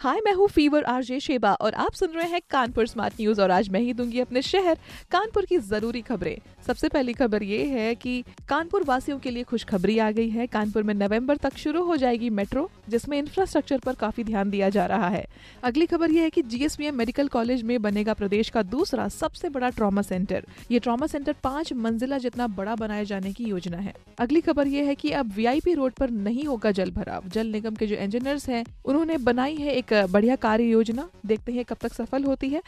हाय मैं हूँ fever RJ Sheba और आप सुन रहे हैं कानपुर स्मार्ट न्यूज़ और आज मैं ही दूँगी अपने शहर कानपुर की ज़रूरी खबरें। सबसे पहली खबर ये है कि कानपुर वासियों के लिए खुशखबरी आ गई है। कानपुर में नवंबर तक शुरू हो जाएगी मेट्रो, जिसमें इंफ्रास्ट्रक्चर पर काफ़ी ध्यान दिया जा रहा है। अगली खबर ये है कि जीएसवीएम मेडिकल कॉलेज में बनेगा प्रदेश का दूसरा सबसे बड़ा ट्रामा सेंटर ये ट्रामा सेंटर पाँच मंजिला जितना बड़ा बनाए जाने की योजना है। अगली खबर ये है की अब वीआईपी रोड पर नहीं होगा जल भराव। जल निगम के जो इंजीनियर्स हैं, उन्होंने बनाई है एक बढ़िया कार्य योजना देखते हैं कब तक सफल होती है।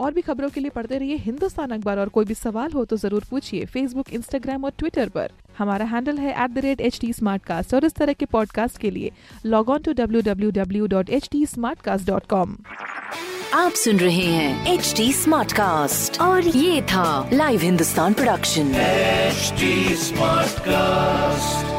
और भी खबरों के लिए पढ़ते रहिए हिंदुस्तान अखबार और कोई भी सवाल हो तो ज़रूर पूछिए फेसबुक इंस्टाग्राम और ट्विटर पर। हमारा हैंडल है at the rate H T और इस तरह के पॉडकास्ट के लिए log on to W W W dot H T dot com आप सुन रहे हैं एच डी स्मार्ट कास्ट और ये था live Hindustan production HD Smartcast.